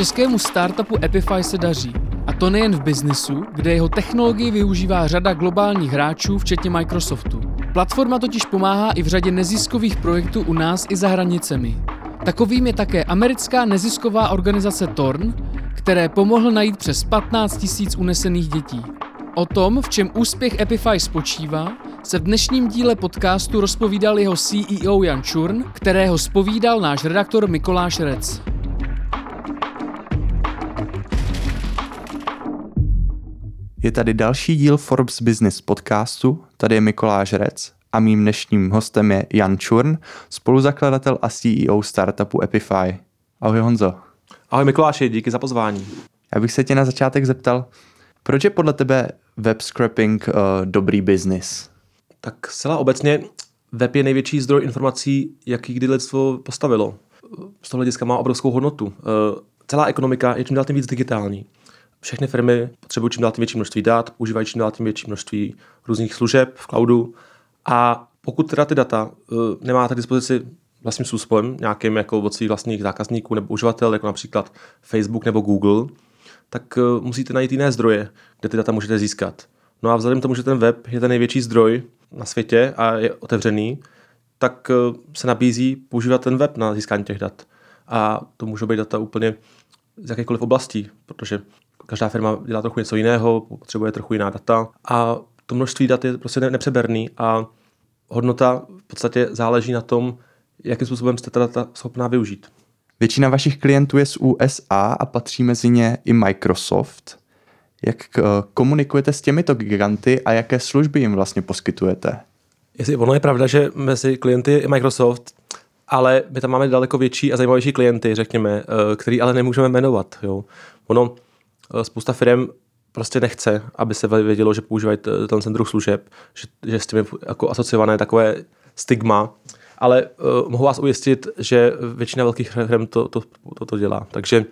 Českému startupu Epify se daří. A to nejen v biznisu, kde jeho technologii využívá řada globálních hráčů, včetně Microsoftu. Platforma totiž pomáhá i v řadě neziskových projektů u nás i za hranicemi. Takovým je také americká nezisková organizace Torn, které pomohl najít přes 15 tisíc unesených dětí. O tom, v čem úspěch Epify spočívá, se v dnešním díle podcastu rozpovídal jeho CEO Jan Čurn, kterého spovídal náš redaktor Mikoláš Rec. Je tady další díl Forbes Business podcastu, tady je Mikoláš Rec a mým dnešním hostem je Jan Čurn, spoluzakladatel a CEO startupu Epify. Ahoj Honzo. Ahoj Mikuláši, díky za pozvání. Já bych se tě na začátek zeptal, proč je podle tebe web scraping uh, dobrý biznis? Tak zcela obecně web je největší zdroj informací, jaký kdy lidstvo postavilo. Z toho hlediska má obrovskou hodnotu. Uh, celá ekonomika je čím dál tím víc digitální. Všechny firmy potřebují čím dál tím větší množství dat, používají čím dál tím větší množství různých služeb v cloudu a pokud teda ty data uh, nemáte k dispozici vlastním způsobem, nějakým jako od svých vlastních zákazníků nebo uživatel, jako například Facebook nebo Google, tak uh, musíte najít jiné zdroje, kde ty data můžete získat. No a vzhledem k tomu, že ten web je ten největší zdroj na světě a je otevřený, tak uh, se nabízí používat ten web na získání těch dat. A to můžou být data úplně z jakékoliv oblastí, protože každá firma dělá trochu něco jiného, potřebuje trochu jiná data a to množství dat je prostě nepřeberný a hodnota v podstatě záleží na tom, jakým způsobem jste ta data schopná využít. Většina vašich klientů je z USA a patří mezi ně i Microsoft. Jak eh, komunikujete s těmito giganty a jaké služby jim vlastně poskytujete? Jestli ono je pravda, že mezi klienty je Microsoft, ale my tam máme daleko větší a zajímavější klienty, řekněme, eh, který ale nemůžeme jmenovat. Jo. Ono, spousta firm prostě nechce, aby se vědělo, že používají ten druh služeb, že, že s tím je jako asociované takové stigma, ale uh, mohu vás ujistit, že většina velkých firm to, to, to, to dělá. Takže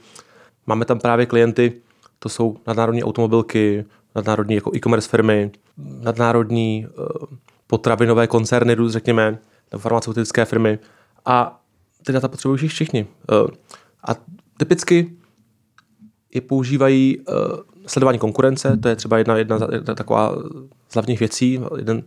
máme tam právě klienty, to jsou nadnárodní automobilky, nadnárodní jako e-commerce firmy, nadnárodní uh, potravinové koncerny, řekněme, nebo farmaceutické firmy a ty data potřebují všichni. Uh, a typicky je používají uh, sledování konkurence, to je třeba jedna, jedna, jedna taková z hlavních věcí. Jeden,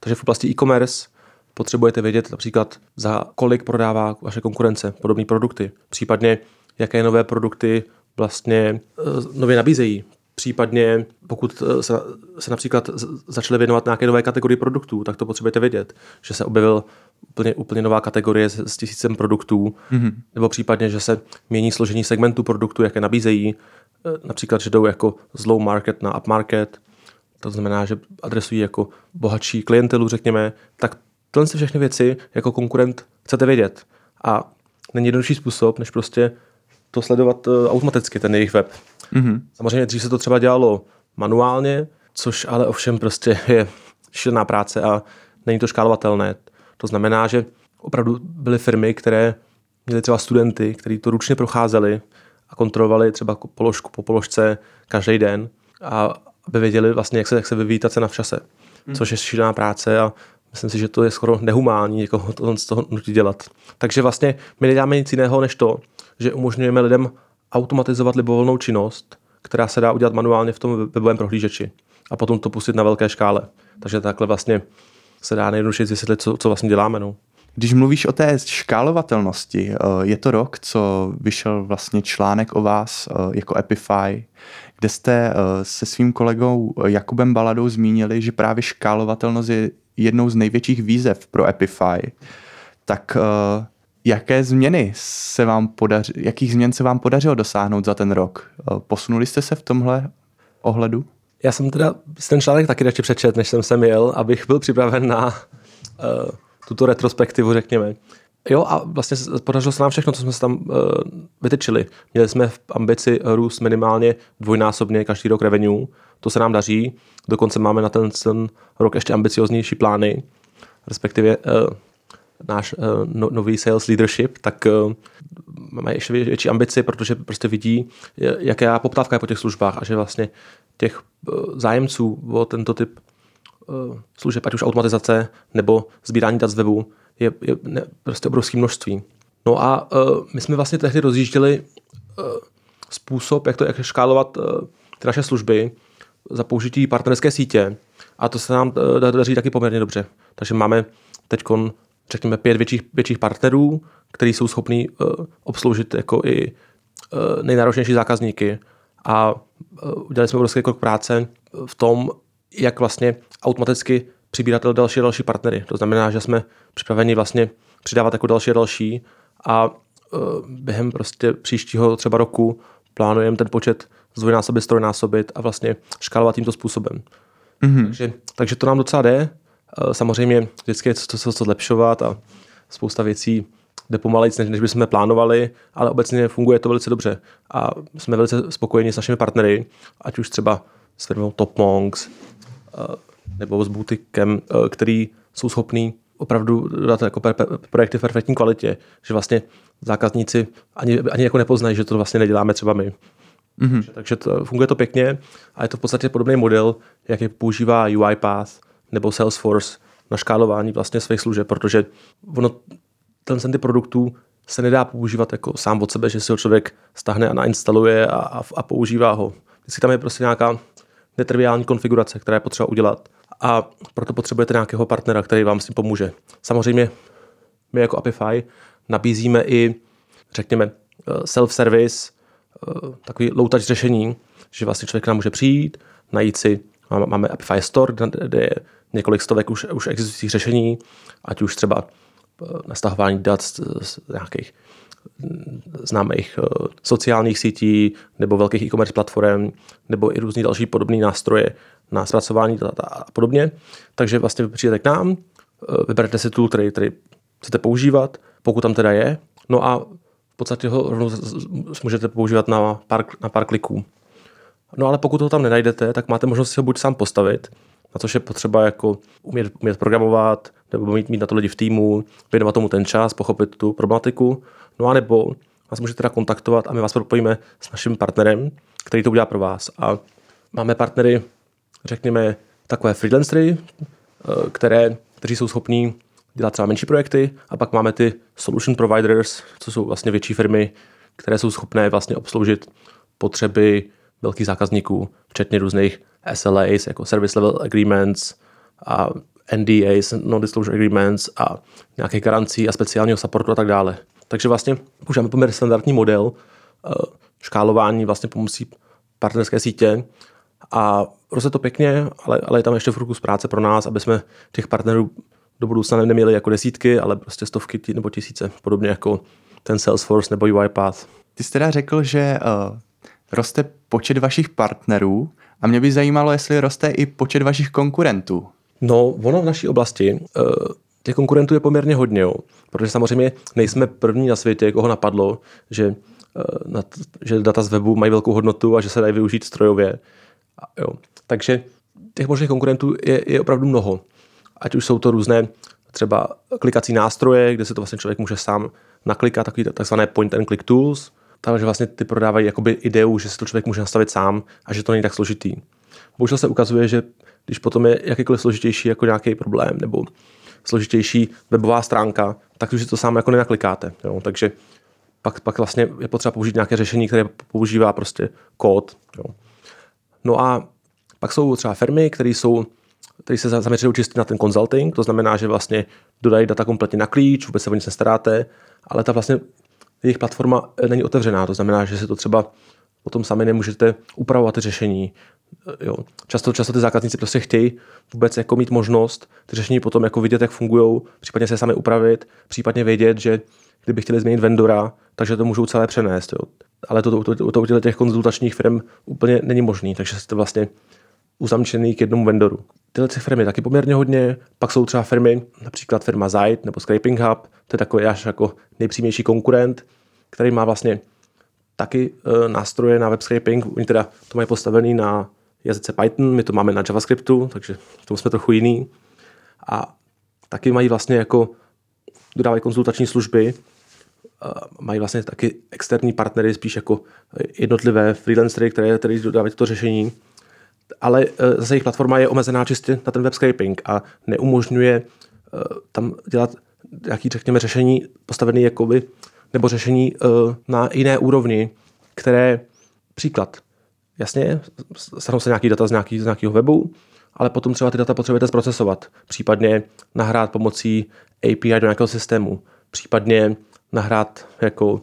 takže v oblasti e-commerce potřebujete vědět například, za kolik prodává vaše konkurence podobné produkty, případně jaké nové produkty vlastně uh, nově nabízejí. Případně, pokud se, se například začaly věnovat nějaké nové kategorie produktů, tak to potřebujete vědět, že se objevil úplně, úplně nová kategorie s, s tisícem produktů, mm-hmm. nebo případně, že se mění složení segmentu produktů, jaké nabízejí, Eh, například, že jdou jako z low market na up market, to znamená, že adresují jako bohatší klientelu, řekněme, tak tyhle všechny věci jako konkurent chcete vědět. A není jednodušší způsob, než prostě to sledovat uh, automaticky, ten jejich web. Mm-hmm. Samozřejmě dřív se to třeba dělalo manuálně, což ale ovšem prostě je šílená práce a není to škálovatelné. To znamená, že opravdu byly firmy, které měly třeba studenty, kteří to ručně procházeli, a kontrolovali třeba položku po položce každý den a aby věděli vlastně, jak se, jak se vyvíjí ta cena v čase. Hmm. Což je šílená práce a myslím si, že to je skoro nehumální někoho to, z toho nutí dělat. Takže vlastně my neděláme nic jiného, než to, že umožňujeme lidem automatizovat libovolnou činnost, která se dá udělat manuálně v tom webovém prohlížeči a potom to pustit na velké škále. Takže takhle vlastně se dá nejjednodušeji vysvětlit, co, co vlastně děláme. No. Když mluvíš o té škálovatelnosti, eh, je to rok, co vyšel vlastně článek o vás eh, jako Epify, kde jste eh, se svým kolegou Jakubem Baladou zmínili, že právě škálovatelnost je jednou z největších výzev pro Epify. Tak jaké změny se vám podařilo, jakých změn se vám podařilo dosáhnout za ten rok? Posunuli jste se v tomhle ohledu? Já jsem teda ten článek taky ještě přečet, než jsem sem jel, abych byl připraven na uh, tuto retrospektivu, řekněme. Jo, a vlastně podařilo se nám všechno, co jsme se tam uh, vytyčili. Měli jsme v ambici růst minimálně dvojnásobně každý rok revenue. To se nám daří. Dokonce máme na ten, ten rok ještě ambicioznější plány, respektive uh, náš uh, no, nový sales leadership, tak uh, máme ještě větší ambici, protože prostě vidí, jaká poptávka je po těch službách a že vlastně těch uh, zájemců o tento typ Eh, služeb, ať už automatizace nebo sbírání dat z webu, je, je ne, prostě obrovské množství. No a uh, my jsme vlastně tehdy rozjížděli uh, způsob, jak to jak škálovat uh, ty naše služby za použití partnerské sítě a to se nám uh, daří taky poměrně dobře. Takže máme teď řekněme pět větších, větších partnerů, kteří jsou schopní uh, obsloužit jako i uh, nejnáročnější zákazníky a uh, udělali jsme obrovský krok práce v tom, jak vlastně automaticky přibírat další a další partnery. To znamená, že jsme připraveni vlastně přidávat jako další a další a během prostě příštího třeba roku plánujeme ten počet zdvojnásobit, strojnásobit a vlastně škálovat tímto způsobem. Mm-hmm. Takže, takže to nám docela jde. Samozřejmě vždycky je co, co, co zlepšovat a spousta věcí jde pomalejc, než, než bychom plánovali, ale obecně funguje to velice dobře a jsme velice spokojeni s našimi partnery, ať už třeba s firmou Top Monks nebo s Butikem, který jsou schopní opravdu dát jako projekty v perfektní kvalitě, že vlastně zákazníci ani, ani jako nepoznají, že to vlastně neděláme třeba my. Mm-hmm. Takže to, funguje to pěkně a je to v podstatě podobný model, jak je používá UiPath nebo Salesforce na škálování vlastně svých služeb, protože ono, ten ty produktů se nedá používat jako sám od sebe, že si ho člověk stáhne a nainstaluje a, a, a používá ho. Vždycky tam je prostě nějaká netriviální konfigurace, která je potřeba udělat a proto potřebujete nějakého partnera, který vám s tím pomůže. Samozřejmě my jako Apify nabízíme i, řekněme, eh, self-service, eh, takový low-touch řešení, že vlastně člověk nám může přijít, najít si, máme Apify Store, kde je několik stovek už, už existujících řešení, ať už třeba eh, nastahování dat z, z nějakých mm, známých sociálních sítí nebo velkých e-commerce platform nebo i různý další podobné nástroje na zpracování data a podobně. Takže vlastně přijdete k nám, vyberete si tool, který, který chcete používat, pokud tam teda je, no a v podstatě ho rovnou můžete používat na pár, na pár kliků. No ale pokud ho tam nenajdete, tak máte možnost si ho buď sám postavit, na což je potřeba jako umět, umět programovat, nebo mít, mít na to lidi v týmu, věnovat tomu ten čas, pochopit tu problematiku, no a nebo nás můžete teda kontaktovat a my vás propojíme s naším partnerem, který to udělá pro vás. A máme partnery, řekněme, takové freelancery, eh, které, kteří jsou schopní dělat třeba menší projekty a pak máme ty solution providers, co jsou vlastně větší firmy, které jsou schopné vlastně obsloužit potřeby velkých zákazníků, včetně různých SLAs, jako Service Level Agreements a NDAs, Non-Disclosure Agreements a nějaké garancí a speciálního supportu a tak dále. Takže vlastně používáme poměrně standardní model eh, škálování vlastně pomocí partnerské sítě a roste to pěkně, ale, ale je tam ještě z práce pro nás, aby jsme těch partnerů do budoucna neměli jako desítky, ale prostě stovky nebo tisíce, podobně jako ten Salesforce nebo UiPath. Ty jsi teda řekl, že uh, roste počet vašich partnerů a mě by zajímalo, jestli roste i počet vašich konkurentů. No, ono v naší oblasti uh, těch konkurentů je poměrně hodně, jo. protože samozřejmě nejsme první na světě, koho napadlo, že, uh, na t- že data z webu mají velkou hodnotu a že se dají využít strojově. A, jo. Takže těch možných konkurentů je, je opravdu mnoho ať už jsou to různé třeba klikací nástroje, kde se to vlastně člověk může sám naklikat, takový takzvané point and click tools, takže vlastně ty prodávají jakoby ideu, že si to člověk může nastavit sám a že to není tak složitý. Bohužel se ukazuje, že když potom je jakýkoliv složitější jako nějaký problém nebo složitější webová stránka, tak už si to sám jako nenaklikáte. Jo? Takže pak, pak vlastně je potřeba použít nějaké řešení, které používá prostě kód. Jo? No a pak jsou třeba firmy, které jsou který se zaměřují čistě na ten consulting, to znamená, že vlastně dodají data kompletně na klíč, vůbec se o nic nestaráte, ale ta vlastně jejich platforma eh, není otevřená, to znamená, že si to třeba potom sami nemůžete upravovat řešení. Eh, jo. Často, často ty zákazníci prostě chtějí vůbec jako mít možnost ty řešení potom jako vidět, jak fungují, případně se sami upravit, případně vědět, že kdyby chtěli změnit vendora, takže to můžou celé přenést. Jo. Ale to, to, to, to u těch konzultačních firm úplně není možný, takže jste vlastně uzamčený k jednomu vendoru. Tyhle firmy taky poměrně hodně, pak jsou třeba firmy, například firma Zite nebo Scraping Hub, to je takový až jako nejpřímější konkurent, který má vlastně taky e, nástroje na web scraping, oni teda to mají postavený na jazyce Python, my to máme na JavaScriptu, takže v tom jsme trochu jiný. A taky mají vlastně jako, dodávají konzultační služby, mají vlastně taky externí partnery, spíš jako jednotlivé freelancery, které, které dodávají toto řešení ale eh, zase jejich platforma je omezená čistě na ten web scraping a neumožňuje eh, tam dělat nějaký, řekněme, řešení postavené jakoby, nebo řešení eh, na jiné úrovni, které Příklad. Jasně, stanou se nějaký data z, nějaký, z nějakého webu, ale potom třeba ty data potřebujete zprocesovat, případně nahrát pomocí API do nějakého systému, případně nahrát jako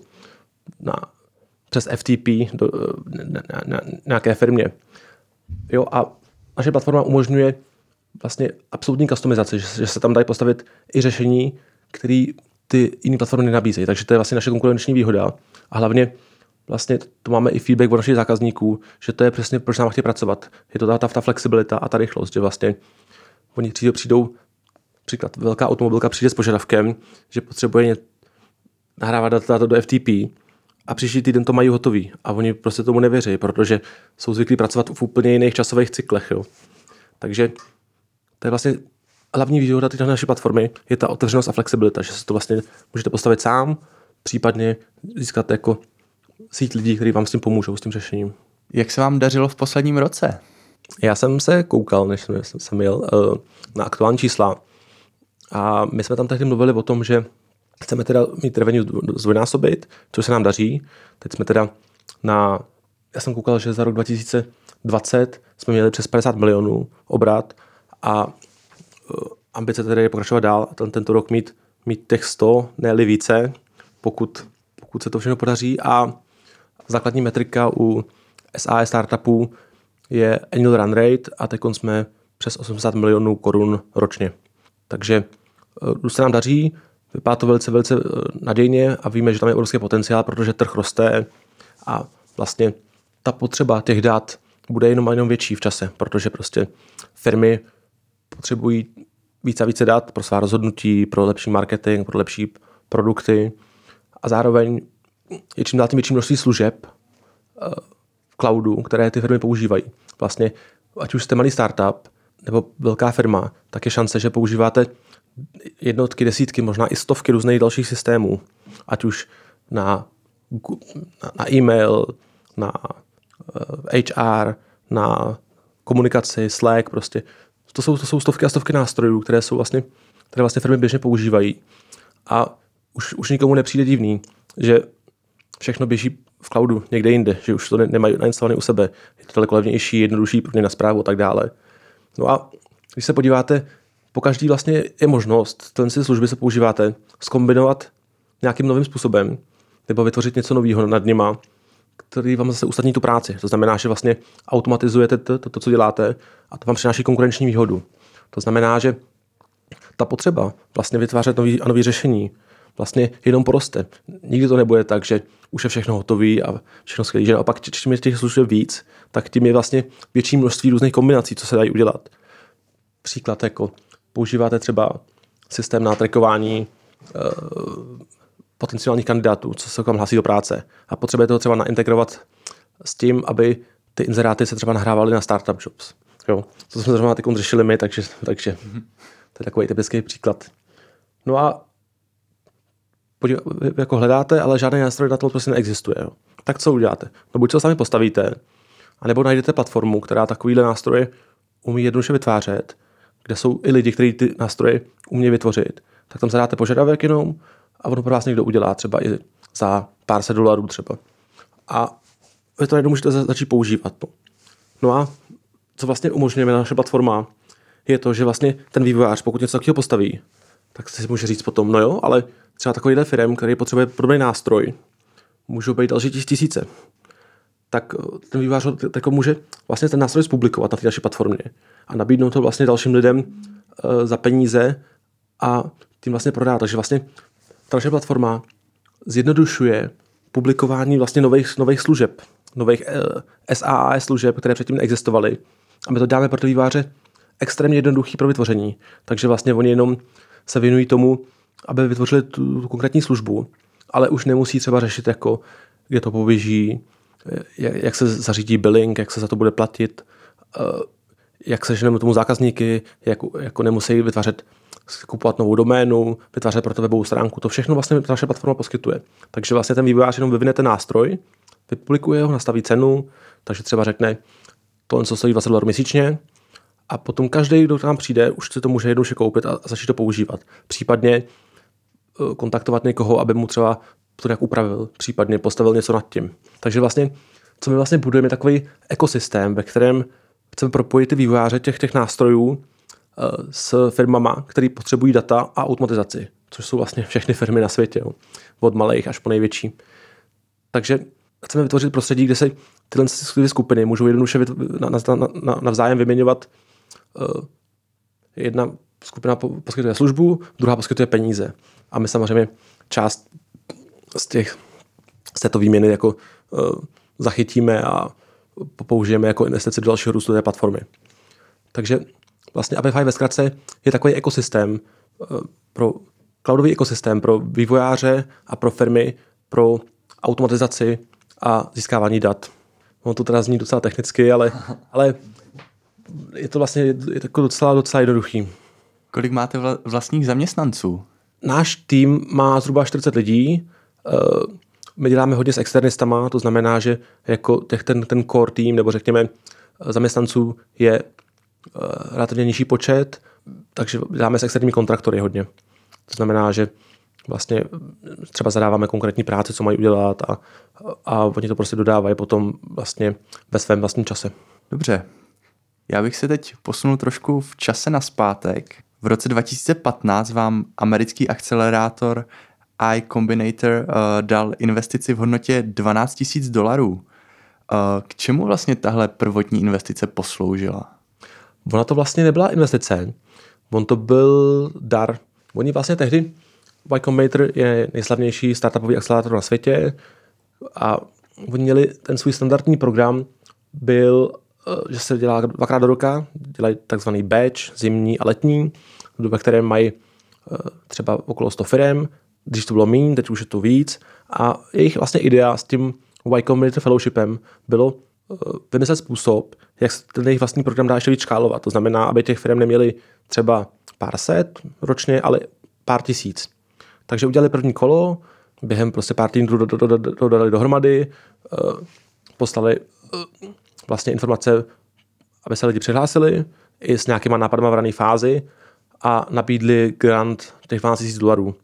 na, přes FTP do, na, na, na nějaké firmě. Jo, a naše platforma umožňuje vlastně absolutní customizaci, že, že se tam dají postavit i řešení, které ty jiné platformy nenabízejí. Takže to je vlastně naše konkurenční výhoda. A hlavně vlastně to máme i feedback od našich zákazníků, že to je přesně, proč nám chtějí pracovat. Je to ta, ta, ta flexibilita a ta rychlost, že vlastně oni přijdou, přijdou příklad, velká automobilka přijde s požadavkem, že potřebuje nahrávat data do FTP a příští týden to mají hotový a oni prostě tomu nevěří, protože jsou zvyklí pracovat v úplně jiných časových cyklech. Jo. Takže to je vlastně hlavní výhoda této naší platformy je ta otevřenost a flexibilita, že se to vlastně můžete postavit sám, případně získat jako síť lidí, kteří vám s tím pomůžou, s tím řešením. Jak se vám dařilo v posledním roce? Já jsem se koukal, než jsem, jsem jel, eh, na aktuální čísla a my jsme tam tehdy mluvili o tom, že chceme teda mít revenue zdvojnásobit, což se nám daří. Teď jsme teda na, já jsem koukal, že za rok 2020 jsme měli přes 50 milionů obrat a eh, ambice tedy je pokračovat dál a ten, tento rok mít, mít těch 100, ne více, pokud, pokud se to všechno podaří a základní metrika u SAS startupů je annual run rate a teď jsme přes 80 milionů korun ročně. Takže eh, se nám daří, vypadá to velice, velice eh, nadějně a víme, že tam je obrovský potenciál, protože trh roste a vlastně ta potřeba těch dat bude jenom a jenom větší v čase, protože prostě firmy potřebují více a více dat pro svá rozhodnutí, pro lepší marketing, pro lepší produkty a zároveň je čím dál tím větší množství služeb eh, v cloudu, které ty firmy používají. Vlastně, ať už jste malý startup nebo velká firma, tak je šance, že používáte jednotky, desítky, možná i stovky různých dalších systémů, ať už na, na e-mail, na HR, eh, na komunikaci, Slack, prostě. To jsou, to jsou stovky a stovky nástrojů, které jsou vlastně, které vlastně firmy běžně používají. A už, už nikomu nepřijde divný, že všechno běží v cloudu někde jinde, že už to ne, nemají nainstalované u sebe. Je to daleko levnější, jednodušší pro ně na zprávu a tak dále. No a když se podíváte, po každý vlastně je možnost, ten si služby se používáte, skombinovat nějakým novým způsobem, nebo vytvořit něco nového nad nima, který vám zase usnadní tu práci. To znamená, že vlastně automatizujete to, to, to, co děláte a to vám přináší konkurenční výhodu. To znamená, že ta potřeba vlastně vytvářet nový a nový řešení vlastně jenom poroste. Nikdy to nebude tak, že už je všechno hotové a všechno skvělé. Že naopak, čím je těch služeb víc, tak tím je vlastně větší množství různých kombinací, co se dají udělat. Příklad jako používáte třeba systém na trackování uh, potenciálních kandidátů, co se vám hlásí do práce a potřebujete to třeba naintegrovat s tím, aby ty inzeráty se třeba nahrávaly na startup jobs. Jo. To jsme zrovna teď řešili my, takže, takže to je takový typický příklad. No a podív, jako hledáte, ale žádný nástroj na to prostě neexistuje. Jo. Tak co uděláte? No buď to sami postavíte, anebo najdete platformu, která takovýhle nástroje umí jednoduše vytvářet, kde jsou i lidi, kteří ty nástroje umí vytvořit, tak tam zadáte požadavek jenom a ono pro vás někdo udělá třeba i za pár set dolarů třeba. A vy to najednou můžete začít používat. No. no a co vlastně umožňujeme naše platforma, je to, že vlastně ten vývojář, pokud něco takového postaví, tak si může říct potom, no jo, ale třeba takovýhle firm, který potřebuje podobný nástroj, můžou být další tisíce. Tak eh, ten vývář tak může vlastně ten nástroj zpublikovat na té naší platformě a nabídnout to vlastně dalším lidem uh, za peníze a tím vlastně prodá. Takže vlastně ta naše platforma zjednodušuje publikování vlastně nových, nových služeb, nových eh, SaaS služeb, které předtím neexistovaly. A my to dáme pro ty výváře extrémně jednoduchý pro vytvoření. Takže vlastně oni jenom se věnují tomu, aby vytvořili tu konkrétní službu, ale už nemusí třeba řešit, jako, kde to poběží, jak se zařídí billing, jak se za to bude platit, eh, jak se ženeme tomu zákazníky, jak, jako nemusí vytvářet, kupovat novou doménu, vytvářet pro to webovou stránku. To všechno vlastně naše platforma poskytuje. Takže vlastně ten vývojář jenom vyvine ten nástroj, vypublikuje ho, nastaví cenu, takže třeba řekne, to co stojí 20 dolarů měsíčně, a potom každý, kdo nám přijde, už si to může jednoduše koupit a začít to používat. Případně eh, kontaktovat někoho, aby mu třeba to nějak upravil, případně postavil něco nad tím. Takže vlastně co my vlastně budujeme, je takový ekosystém, ve kterém chceme propojit ty vývojáře těch, těch nástrojů eh, s firmama, které potřebují data a automatizaci, což jsou vlastně všechny firmy na světě, jo. od malých až po největší. Takže chceme vytvořit prostředí, kde se tyhle ty skupiny můžou jednoduše navzájem vyměňovat. Eh, jedna skupina poskytuje službu, druhá poskytuje peníze. A my samozřejmě část z, těch, z této výměny jako uh, zachytíme a použijeme jako investici do dalšího růstu té platformy. Takže vlastně Apify ve zkratce je takový ekosystém uh, pro cloudový ekosystém pro vývojáře a pro firmy pro automatizaci a získávání dat. Ono to teda zní docela technicky, ale, ale je to vlastně je to jako docela, docela jednoduchý. Kolik máte vlastních zaměstnanců? Náš tým má zhruba 40 lidí. Eh, my děláme hodně s externistama, to znamená, že jako těch, ten, ten core tým, nebo řekněme zaměstnanců je eh, relativně nižší počet, takže děláme s externími kontraktory hodně. To znamená, že vlastně třeba zadáváme konkrétní práce, co mají udělat a, a oni to prostě dodávají potom vlastně ve svém vlastním čase. Dobře. Já bych se teď posunul trošku v čase na zpátek. V roce 2015 vám americký akcelerátor I Combinator uh, dal investici v hodnotě 12 000 dolarů. Uh, k čemu vlastně tahle prvotní investice posloužila? Ona to vlastně nebyla investice, on to byl dar. Oni vlastně tehdy, Y Combinator je nejslavnější startupový akcelerátor na světě a oni měli ten svůj standardní program, byl, eh, že se dělá dvakrát do roka, dělají takzvaný batch, zimní a letní, ve kterém mají třeba okolo 100 firm, když to bylo méně, teď už je to víc. A jejich vlastně idea s tím Y Combinator Fellowshipem bylo eh, vymyslet způsob, jak ten jejich vlastní program dá ještě víc škálovat. To znamená, aby těch firm neměli třeba pár set ročně, ale pár tisíc. Takže udělali první kolo, během prostě pár týdnů dodali dohromady, eh, poslali vlastně informace, aby se lidi přihlásili, i s nějakýma nápadama v rané fázi a nabídli grant těch 12 000 dolarů,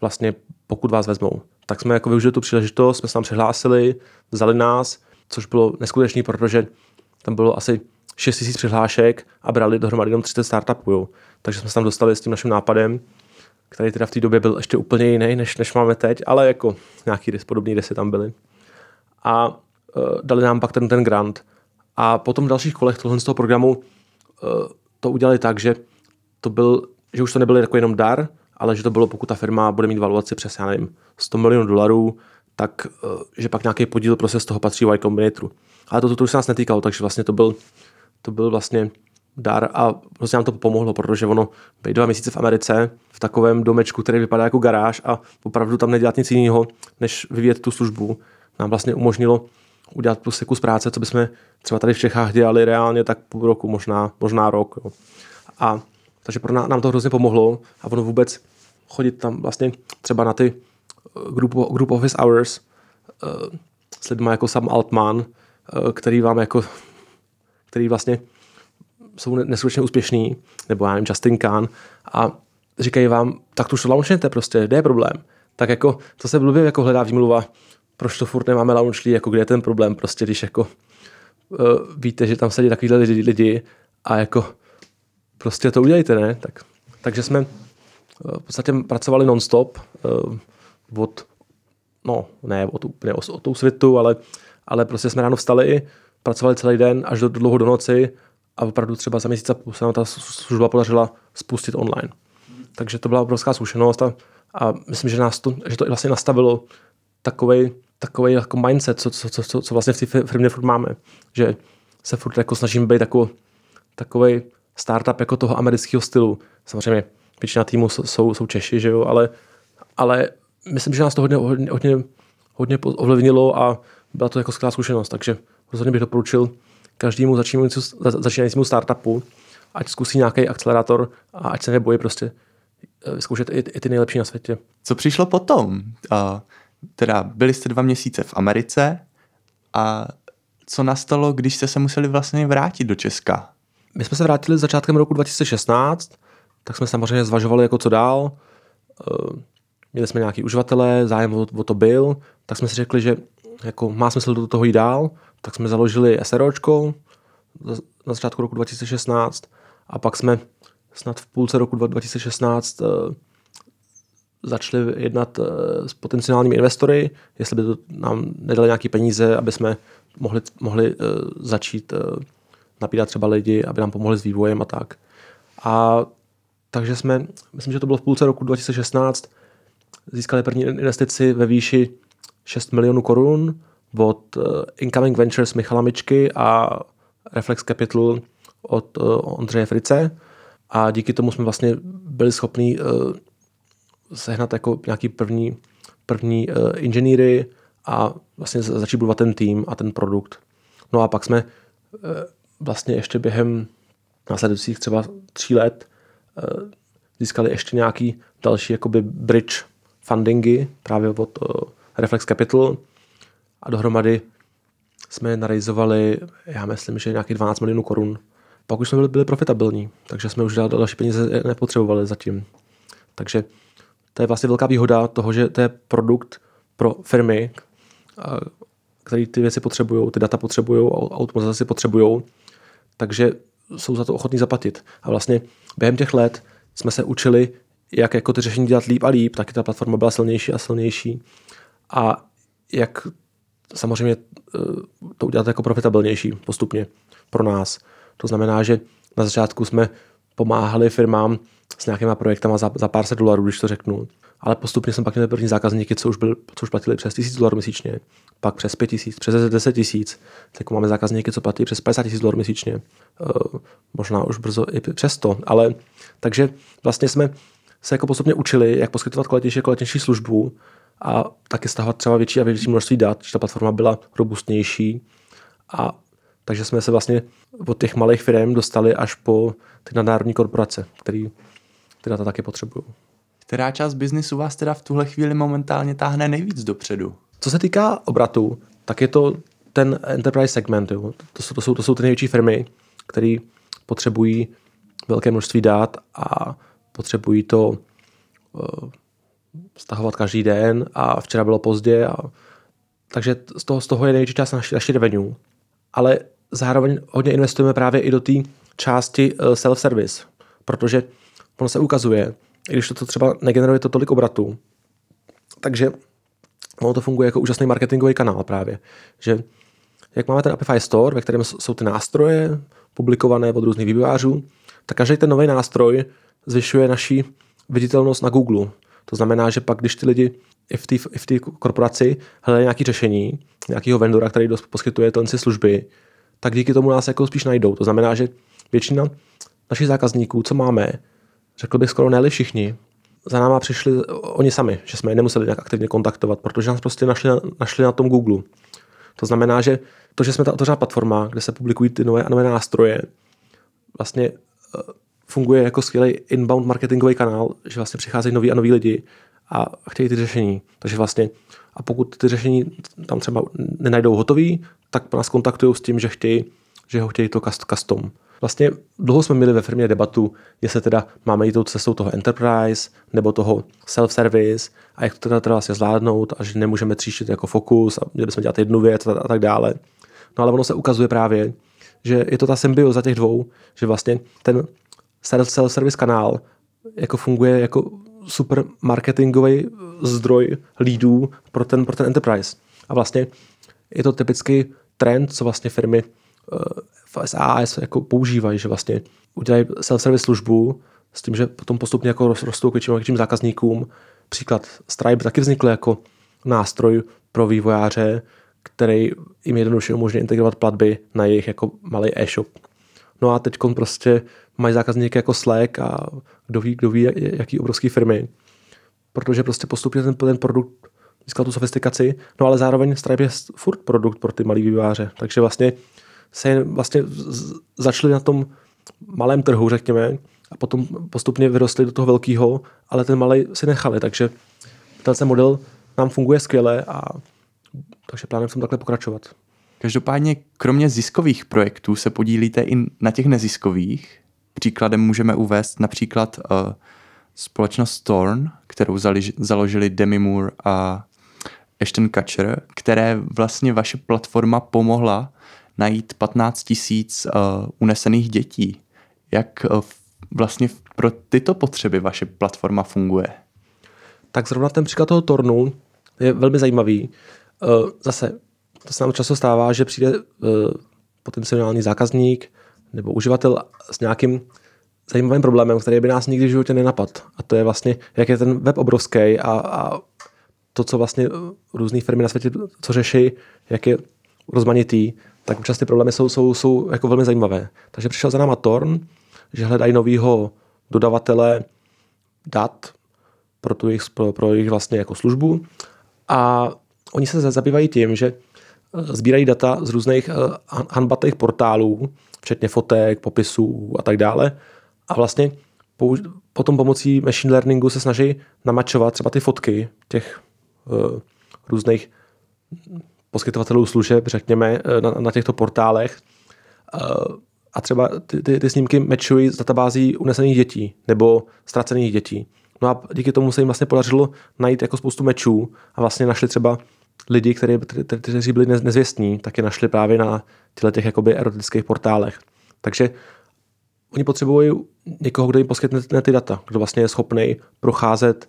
vlastně pokud vás vezmou. Tak jsme jako využili tu příležitost, jsme se tam přihlásili, vzali nás, což bylo neskutečné, protože tam bylo asi 6 000 přihlášek a brali dohromady jenom 30 startupů. Jo. Takže jsme se tam dostali s tím naším nápadem, který teda v té době byl ještě úplně jiný, než, než máme teď, ale jako nějaký podobný desy tam byly. A uh, dali nám pak ten, ten grant. A potom v dalších kolech tohle z toho programu uh, to udělali tak, že to byl, že už to nebyl jako jenom dar, ale že to bylo, pokud ta firma bude mít valuaci přes, já nevím, 100 milionů dolarů, tak eh, že pak nějaký podíl prostě z toho patří Y Combinatoru. Ale to, to, to už se nás netýkalo, takže vlastně to byl, to byl vlastně dar a prostě nám to pomohlo, protože ono být dva měsíce v Americe v takovém domečku, který vypadá jako garáž a opravdu tam nedělat nic jiného, než vyvíjet tu službu, nám vlastně umožnilo udělat prostě kus práce, co bychom třeba tady v Čechách dělali reálně tak půl roku, možná, možná rok. Jo. A takže pro nám to hrozně pomohlo a ono vůbec chodit tam vlastně třeba na ty eh, group, group office hours uh, s lidmi jako Sam Altman, uh, který vám jako, který vlastně jsou neskutečně úspěšný, nebo já nevím, Justin Khan a říkají vám, tak to už to launchněte prostě, kde je problém? Tak jako, to se blbě jako hledá výmluva, proč to furt nemáme launchlí, jako kde je ten problém, prostě když jako uh, víte, že tam sedí takovýhle lidi, lidi a jako prostě to udělejte, ne? Tak, takže jsme uh, v podstatě pracovali non-stop uh, od, no ne od úplně od, tou světu, ale, ale prostě jsme ráno vstali, pracovali celý den až do, do dlouho do noci a opravdu třeba za měsíc se nám ta služba podařila spustit online. Takže to byla obrovská zkušenost a, a myslím, že, nás to, že to vlastně nastavilo takový takový jako mindset, co, co, co, co vlastně v té firmě furt máme. Že se furt jako snažím být jako, takový startup jako toho amerického stylu. Samozřejmě většina týmu jsou, jsou Češi, že jo, ale, ale myslím, že nás to hodně, hodně, hodně, hodně ovlivnilo a byla to jako skvělá zkušenost, takže rozhodně bych doporučil každému začínajícímu startupu, ať zkusí nějaký akcelerátor a ať se nebojí prostě eh, vyzkoušet i, i ty nejlepší na světě. Co přišlo potom? Uh, teda byli jste dva měsíce v Americe a co nastalo, když jste se museli vlastně vrátit do Česka? My jsme se vrátili začátkem roku 2016, tak jsme samozřejmě zvažovali, jako co dál. Eh, měli jsme nějaký uživatelé, zájem o, to byl, tak jsme si řekli, že jako má smysl do toho jít dál, tak jsme založili SROčko na začátku roku 2016 a pak jsme snad v půlce roku 2016 začali jednat s potenciálními investory, jestli by to nám nedali nějaké peníze, aby jsme mohli, mohli začít nabídat třeba lidi, aby nám pomohli s vývojem a tak. A takže jsme, myslím, že to bylo v půlce roku 2016, získali první investici ve výši 6 milionů korun od uh, Incoming Ventures Michala Mičky a Reflex Capital od uh, Ondřeje Frice a díky tomu jsme vlastně byli schopni uh, sehnat jako nějaký první, první inženýry a vlastně začít budovat ten tým a ten produkt. No a pak jsme vlastně ještě během následujících třeba tří let uh, získali ještě nějaký další jakoby bridge fundingy právě od uh, Reflex Capital a dohromady jsme narejzovali, já myslím, že nějakých 12 milionů korun. Pak už jsme byli, byli profitabilní, takže jsme už další peníze nepotřebovali zatím. Takže to je vlastně velká výhoda toho, že to je produkt pro firmy, které ty věci potřebují, ty data potřebují, automatizaci potřebují, takže jsou za to ochotní zaplatit. A vlastně během těch let jsme se učili, jak jako ty řešení dělat líp a líp, taky ta platforma byla silnější a silnější. A jak samozřejmě eh, to udělat jako profitabilnější postupně pro nás. To znamená, že na začátku jsme pomáhali firmám s nějakýma projektama za, za pár set dolarů, když to řeknu. Ale postupně jsme pak měli první zákazníky, co už, byl, co už platili přes 1000 dolarů měsíčně, pak přes 5000, přes 10 tisíc. Teď máme zákazníky, co platí přes 50 tisíc dolarů měsíčně. Uh, možná už brzo i přes to. Ale takže vlastně jsme se jako postupně učili, jak poskytovat kvalitnější, kvalitnější službu a taky stahovat třeba větší a větší množství dat, že ta platforma byla robustnější. A takže jsme se vlastně od těch malých firm dostali až po ty nadnárodní korporace, který ty data taky potřebují. Která část biznisu vás teda v tuhle chvíli momentálně táhne nejvíc dopředu? Co se týká obratu, tak je to ten enterprise segment. Jo. To, jsou, to, jsou, to jsou ty největší firmy, které potřebují velké množství dat a potřebují to uh, stahovat každý den a včera bylo pozdě. A, takže z toho, z toho je největší část naší, naší revenue. Ale zároveň hodně investujeme právě i do té části uh, self-service, protože ono se ukazuje, i když to třeba negeneruje to tolik obratu, takže ono to funguje jako úžasný marketingový kanál právě, že jak máme ten Apify Store, ve kterém jsou ty nástroje publikované od různých vývojářů, tak každý ten nový nástroj zvyšuje naši viditelnost na Google. To znamená, že pak, když ty lidi i v té v korporaci hledají nějaké řešení, nějakého vendora, který poskytuje tyhle služby, tak díky tomu nás jako spíš najdou. To znamená, že většina našich zákazníků, co máme, řekl bych skoro ne všichni, za náma přišli oni sami, že jsme je nemuseli nějak aktivně kontaktovat, protože nás prostě našli na, našli na tom Google. To znamená, že to, že jsme ta otevřená platforma, kde se publikují ty nové a nové nástroje, vlastně uh, funguje jako skvělý inbound marketingový kanál, že vlastně přicházejí noví a noví lidi a chtějí ty řešení. Takže vlastně, a pokud ty řešení tam třeba nenajdou hotový, tak nás kontaktují s tím, že chtějí, že ho chtějí to custom. Vlastně dlouho jsme měli ve firmě debatu, jestli teda máme jít tou cestou toho enterprise nebo toho self-service a jak to teda, teda vlastně zvládnout a že nemůžeme tříštit jako fokus a měli bychom dělat jednu věc a, a tak dále. No ale ono se ukazuje právě, že je to ta symbioza těch dvou, že vlastně ten self-service kanál jako funguje jako super marketingový zdroj lídů pro ten, pro ten enterprise. A vlastně je to typický trend, co vlastně firmy v SaaS jako používají, že vlastně udělají self-service službu s tím, že potom postupně jako rostou k větším, větším zákazníkům. Příklad Stripe taky vznikl jako nástroj pro vývojáře, který jim jednoduše umožňuje integrovat platby na jejich jako malý e-shop. No a teď prostě mají zákazníky jako Slack a kdo ví, kdo ví, jaký obrovský firmy. Protože prostě postupně ten, ten produkt získal tu sofistikaci, no ale zároveň Stripe je furt produkt pro ty malý vývojáře. Takže vlastně se vlastně začali na tom malém trhu, řekněme, a potom postupně vyrostli do toho velkého, ale ten malý si nechali, takže ten model nám funguje skvěle a takže plánem jsem takhle pokračovat. Každopádně, kromě ziskových projektů se podílíte i na těch neziskových. Příkladem můžeme uvést například uh, společnost Storn, kterou založili Demi Moore a Ashton Kutcher, které vlastně vaše platforma pomohla najít 15 tisíc uh, unesených dětí. Jak uh, vlastně pro tyto potřeby vaše platforma funguje? Tak zrovna ten příklad toho tornu je velmi zajímavý. Uh, zase, to se nám často stává, že přijde potenciální zákazník nebo uživatel s nějakým zajímavým problémem, který by nás nikdy v životě nenapadl. A to je vlastně, jak je ten web obrovský a, a to, co vlastně různé firmy na světě co řeší, jak je rozmanitý, tak občas ty problémy jsou, jsou, jsou jako velmi zajímavé. Takže přišel za náma Torn, že hledají novýho dodavatele dat pro, tu jejich, pro, pro jejich vlastně jako službu a oni se zabývají tím, že eh, sbírají data z různých uh, handbatých portálů, včetně fotek, popisů a tak dále. A vlastně potom pomocí machine learningu se snaží namačovat třeba ty fotky těch uh, různých poskytovatelů služeb, řekněme, eh, na, na těchto portálech. Uh, a třeba ty, ty, ty snímky matchují z databází unesených dětí nebo ztracených dětí. No a díky tomu se jim vlastně podařilo najít jako spoustu mečů a vlastně našli třeba lidi, kteří, kteří byli nezvěstní, tak je našli právě na těchto těch jakoby erotických portálech. Takže oni potřebují někoho, kdo jim poskytne ty data, kdo vlastně je schopný procházet,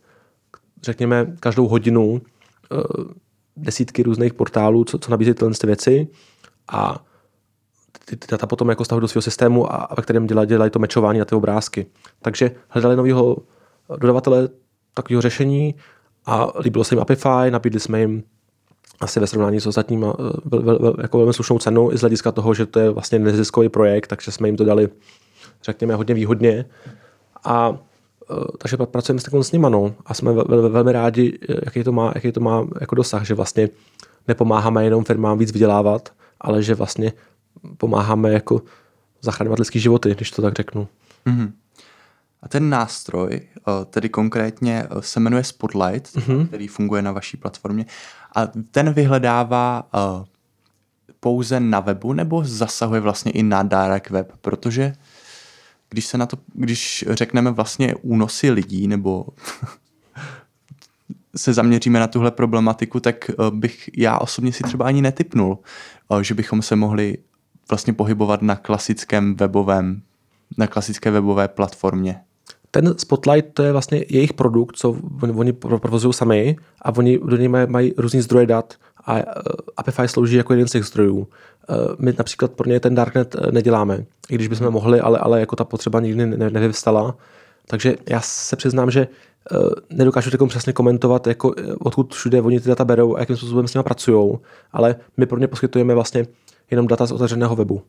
řekněme, každou hodinu eh, desítky různých portálů, co, co nabízí tyhle věci a ty, ty data potom jako stahují do svého systému a ve kterém dělají, dělají to mečování na ty obrázky. Takže hledali nového dodavatele takového řešení a líbilo se jim Apify, nabídli jsme jim asi ve srovnání s vel, vel, jako velmi slušnou cenu i z hlediska toho, že to je vlastně neziskový projekt, takže jsme jim to dali, řekněme, hodně výhodně. A takže pracujeme s nimi no, a jsme vel, velmi rádi, jaký to má, jaký to má jako dosah, že vlastně nepomáháme jenom firmám víc vydělávat, ale že vlastně pomáháme jako zachraňovat lidský životy, když to tak řeknu. Mm-hmm. A ten nástroj, eh, tedy konkrétně eh, se jmenuje Spotlight, mm-hmm. který funguje na vaší platformě, a ten vyhledává eh, pouze na webu nebo zasahuje vlastně i na direct web, protože když se na to, když řekneme vlastně únosy lidí nebo se zaměříme na tuhle problematiku, tak bych já osobně si třeba ani netypnul, že bychom se mohli vlastně pohybovat na klasickém webovém, na klasické webové platformě. Ten Spotlight to je vlastně jejich produkt, co oni provozují sami a oni do něj mají, mají různý zdroje dat a uh, Apify slouží jako jeden z těch zdrojů. Uh, my například pro ně ten Darknet uh, neděláme, i když bychom mohli, ale, ale jako ta potřeba nikdy ne, nevyvstala. Takže já se přiznám, že nedokážu takovou přesně komentovat, jako, odkud všude oni ty data berou a jakým způsobem s nimi pracují, ale my pro ně poskytujeme vlastně jenom data z otevřeného webu.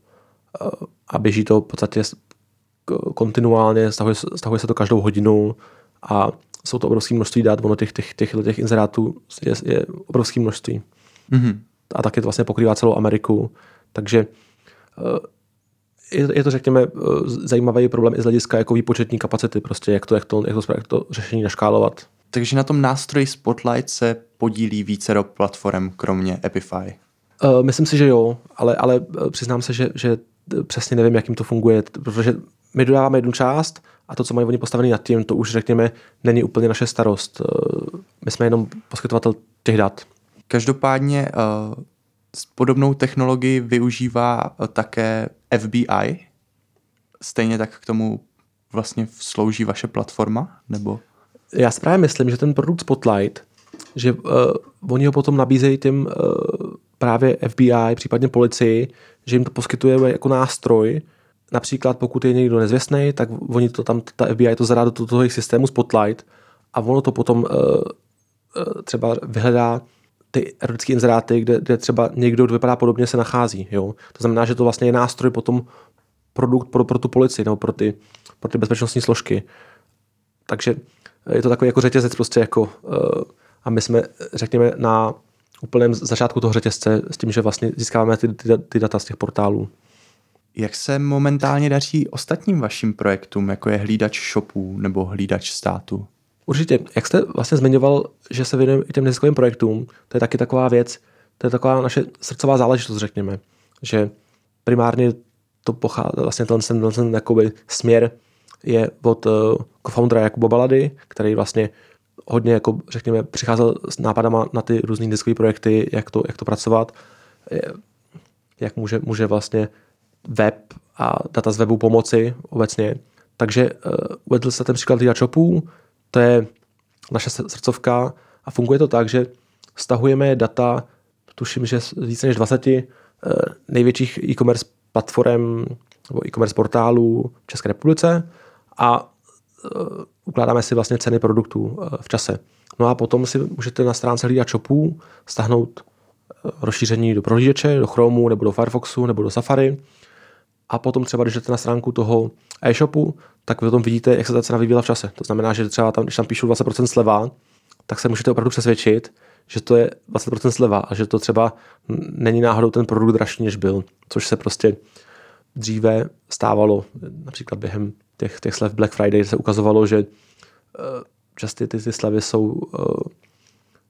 A běží to v podstatě kontinuálně, stahuje, stahuje se to každou hodinu a jsou to obrovské množství dat, ono těch, těch, těch, těch inzerátů je, je obrovské množství. Mm-hmm. A taky to vlastně pokrývá celou Ameriku. Takže je, je to, řekněme, zajímavý problém i z hlediska jako výpočetní kapacity, prostě jak to, jak to, jak to, jak to řešení naškálovat. Takže na tom nástroji Spotlight se podílí více do platform, kromě Epify. Uh, myslím si, že jo, ale, ale eh, přiznám se, že, že přesně nevím, jak jim to funguje, protože my dodáváme jednu část a to, co mají oni postavený nad tím, to už řekněme, není úplně naše starost. My jsme jenom poskytovatel těch dat. Každopádně uh, podobnou technologii využívá uh, také FBI. Stejně tak k tomu vlastně slouží vaše platforma? Nebo? Já si právě myslím, že ten produkt Spotlight, že uh, oni ho potom nabízejí těm uh, právě FBI, případně policii, že jim to poskytuje jako nástroj, například pokud je někdo nezvěstný, tak oni to tam, ta FBI to zadá do toho jejich systému Spotlight a ono to potom uh, uh, třeba vyhledá ty erotické inzeráty, kde, kde třeba někdo, kdo vypadá podobně, se nachází. Jo? To znamená, že to vlastně je nástroj potom produkt pro, pro tu policii nebo pro ty, pro ty bezpečnostní složky. Takže je to takový jako řetězec prostě jako uh, a my jsme, řekněme, na úplném začátku toho řetězce s tím, že vlastně získáváme ty, ty, ty data z těch portálů. Jak se momentálně daří ostatním vašim projektům, jako je hlídač shopů nebo hlídač státu? Určitě. Jak jste vlastně zmiňoval, že se věnujeme i těm neziskovým projektům, to je taky taková věc, to je taková naše srdcová záležitost, řekněme, že primárně to pochází, vlastně ten, ten, ten jakoby směr je od uh, co-foundera Jakuba Balady, který vlastně hodně, jako řekněme, přicházel s nápadama na ty různé diskové projekty, jak to, jak to pracovat, jak může, může vlastně web a data z webu pomoci obecně. Takže uh, uvedl se ten příklad Ria Shopů, to je naše srdcovka a funguje to tak, že stahujeme data, tuším, že více než 20 uh, největších e-commerce platform nebo e-commerce portálů v České republice a uh, ukládáme si vlastně ceny produktů uh, v čase. No a potom si můžete na stránce hlídat shopů stáhnout rozšíření do prohlížeče, do Chromu, nebo do Firefoxu, nebo do Safari. A potom třeba, když jdete na stránku toho e-shopu, tak vy potom vidíte, jak se ta cena vyvíjela v čase. To znamená, že třeba tam, když tam píšu 20% sleva, tak se můžete opravdu přesvědčit, že to je 20% sleva a že to třeba není náhodou ten produkt dražší, než byl, což se prostě dříve stávalo, například během těch, těch slev Black Friday se ukazovalo, že uh, časty ty, ty slevy jsou uh,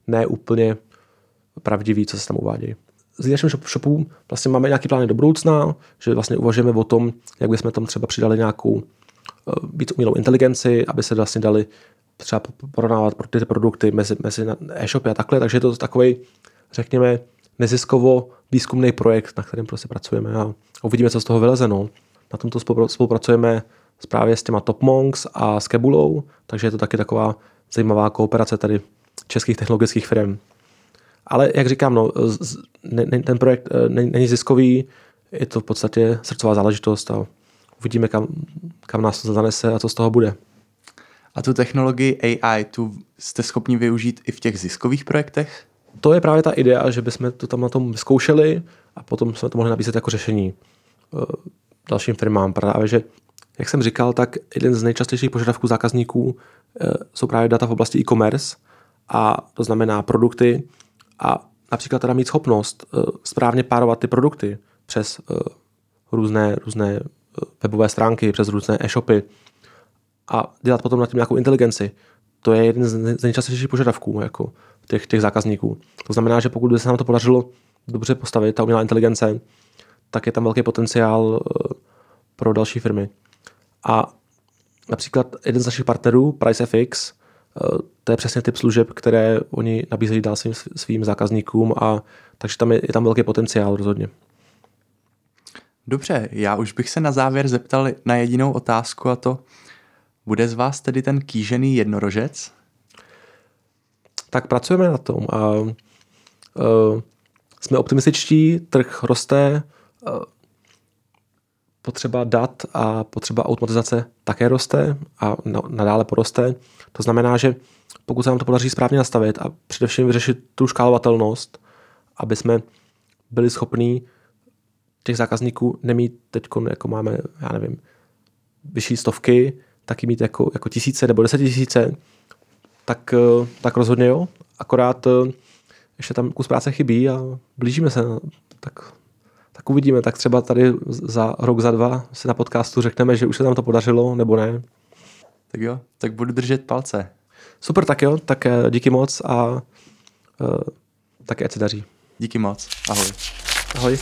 ne úplně pravdivý, co se tam uvádějí. S naším shopu vlastně máme nějaký plány do budoucna, že vlastně uvažujeme o tom, jak bychom tam třeba přidali nějakou eh, víc umělou inteligenci, aby se vlastně dali třeba porovnávat ty produkty mezi, mezi e-shopy a takhle, takže je to takový, řekněme, neziskovo výzkumný projekt, na kterém prostě pracujeme a uvidíme, co z toho vyleze. No. Na tomto spolupracujeme právě s těma Top Monks a s Kebulou, takže je to taky taková zajímavá kooperace tady českých technologických firm. Ale jak říkám, no, ten projekt eh, není ziskový, je to v podstatě srdcová záležitost a uvidíme, kam, kam nás to zanese a co z toho bude. A tu technologii AI, tu jste schopni využít i v těch ziskových projektech? To je právě ta idea, že bychom to tam na tom zkoušeli a potom jsme to mohli nabízet jako řešení eh, dalším firmám. Právě, že jak jsem říkal, tak jeden z nejčastějších požadavků zákazníků eh, jsou právě data v oblasti e-commerce a to znamená produkty, a například teda mít schopnost uh, správně párovat ty produkty přes různé, různé webové stránky, přes různé e-shopy a dělat potom na tím nějakou inteligenci. To je jeden z nejčastějších požadavků jako těch, těch zákazníků. To znamená, že pokud by se nám to podařilo dobře postavit, ta umělá inteligence, tak je tam velký potenciál uh, pro další firmy. A například jeden z našich partnerů, PriceFX, Eh, to je přesně typ služeb, které oni nabízejí dál svým, svým zákazníkům a takže tam je, je tam velký potenciál rozhodně. Dobře, já už bych se na závěr zeptal na jedinou otázku a to, bude z vás tedy ten kýžený jednorožec? Tak pracujeme na tom a uh, jsme optimističtí, trh roste, uh, potřeba dat a potřeba automatizace také roste a nadále poroste. To znamená, že pokud se nám to podaří správně nastavit a především vyřešit tu škálovatelnost, aby jsme byli schopní těch zákazníků nemít teď, jako máme, já nevím, vyšší stovky, taky mít jako, jako tisíce nebo tisíce, tak, tak rozhodně jo. Akorát ještě tam kus práce chybí a blížíme se. Tak tak uvidíme, tak třeba tady za rok, za dva si na podcastu řekneme, že už se nám to podařilo, nebo ne. Tak jo, tak budu držet palce. Super, tak jo, tak eh, díky moc a uh, také ať se daří. Díky moc, ahoj. Ahoj.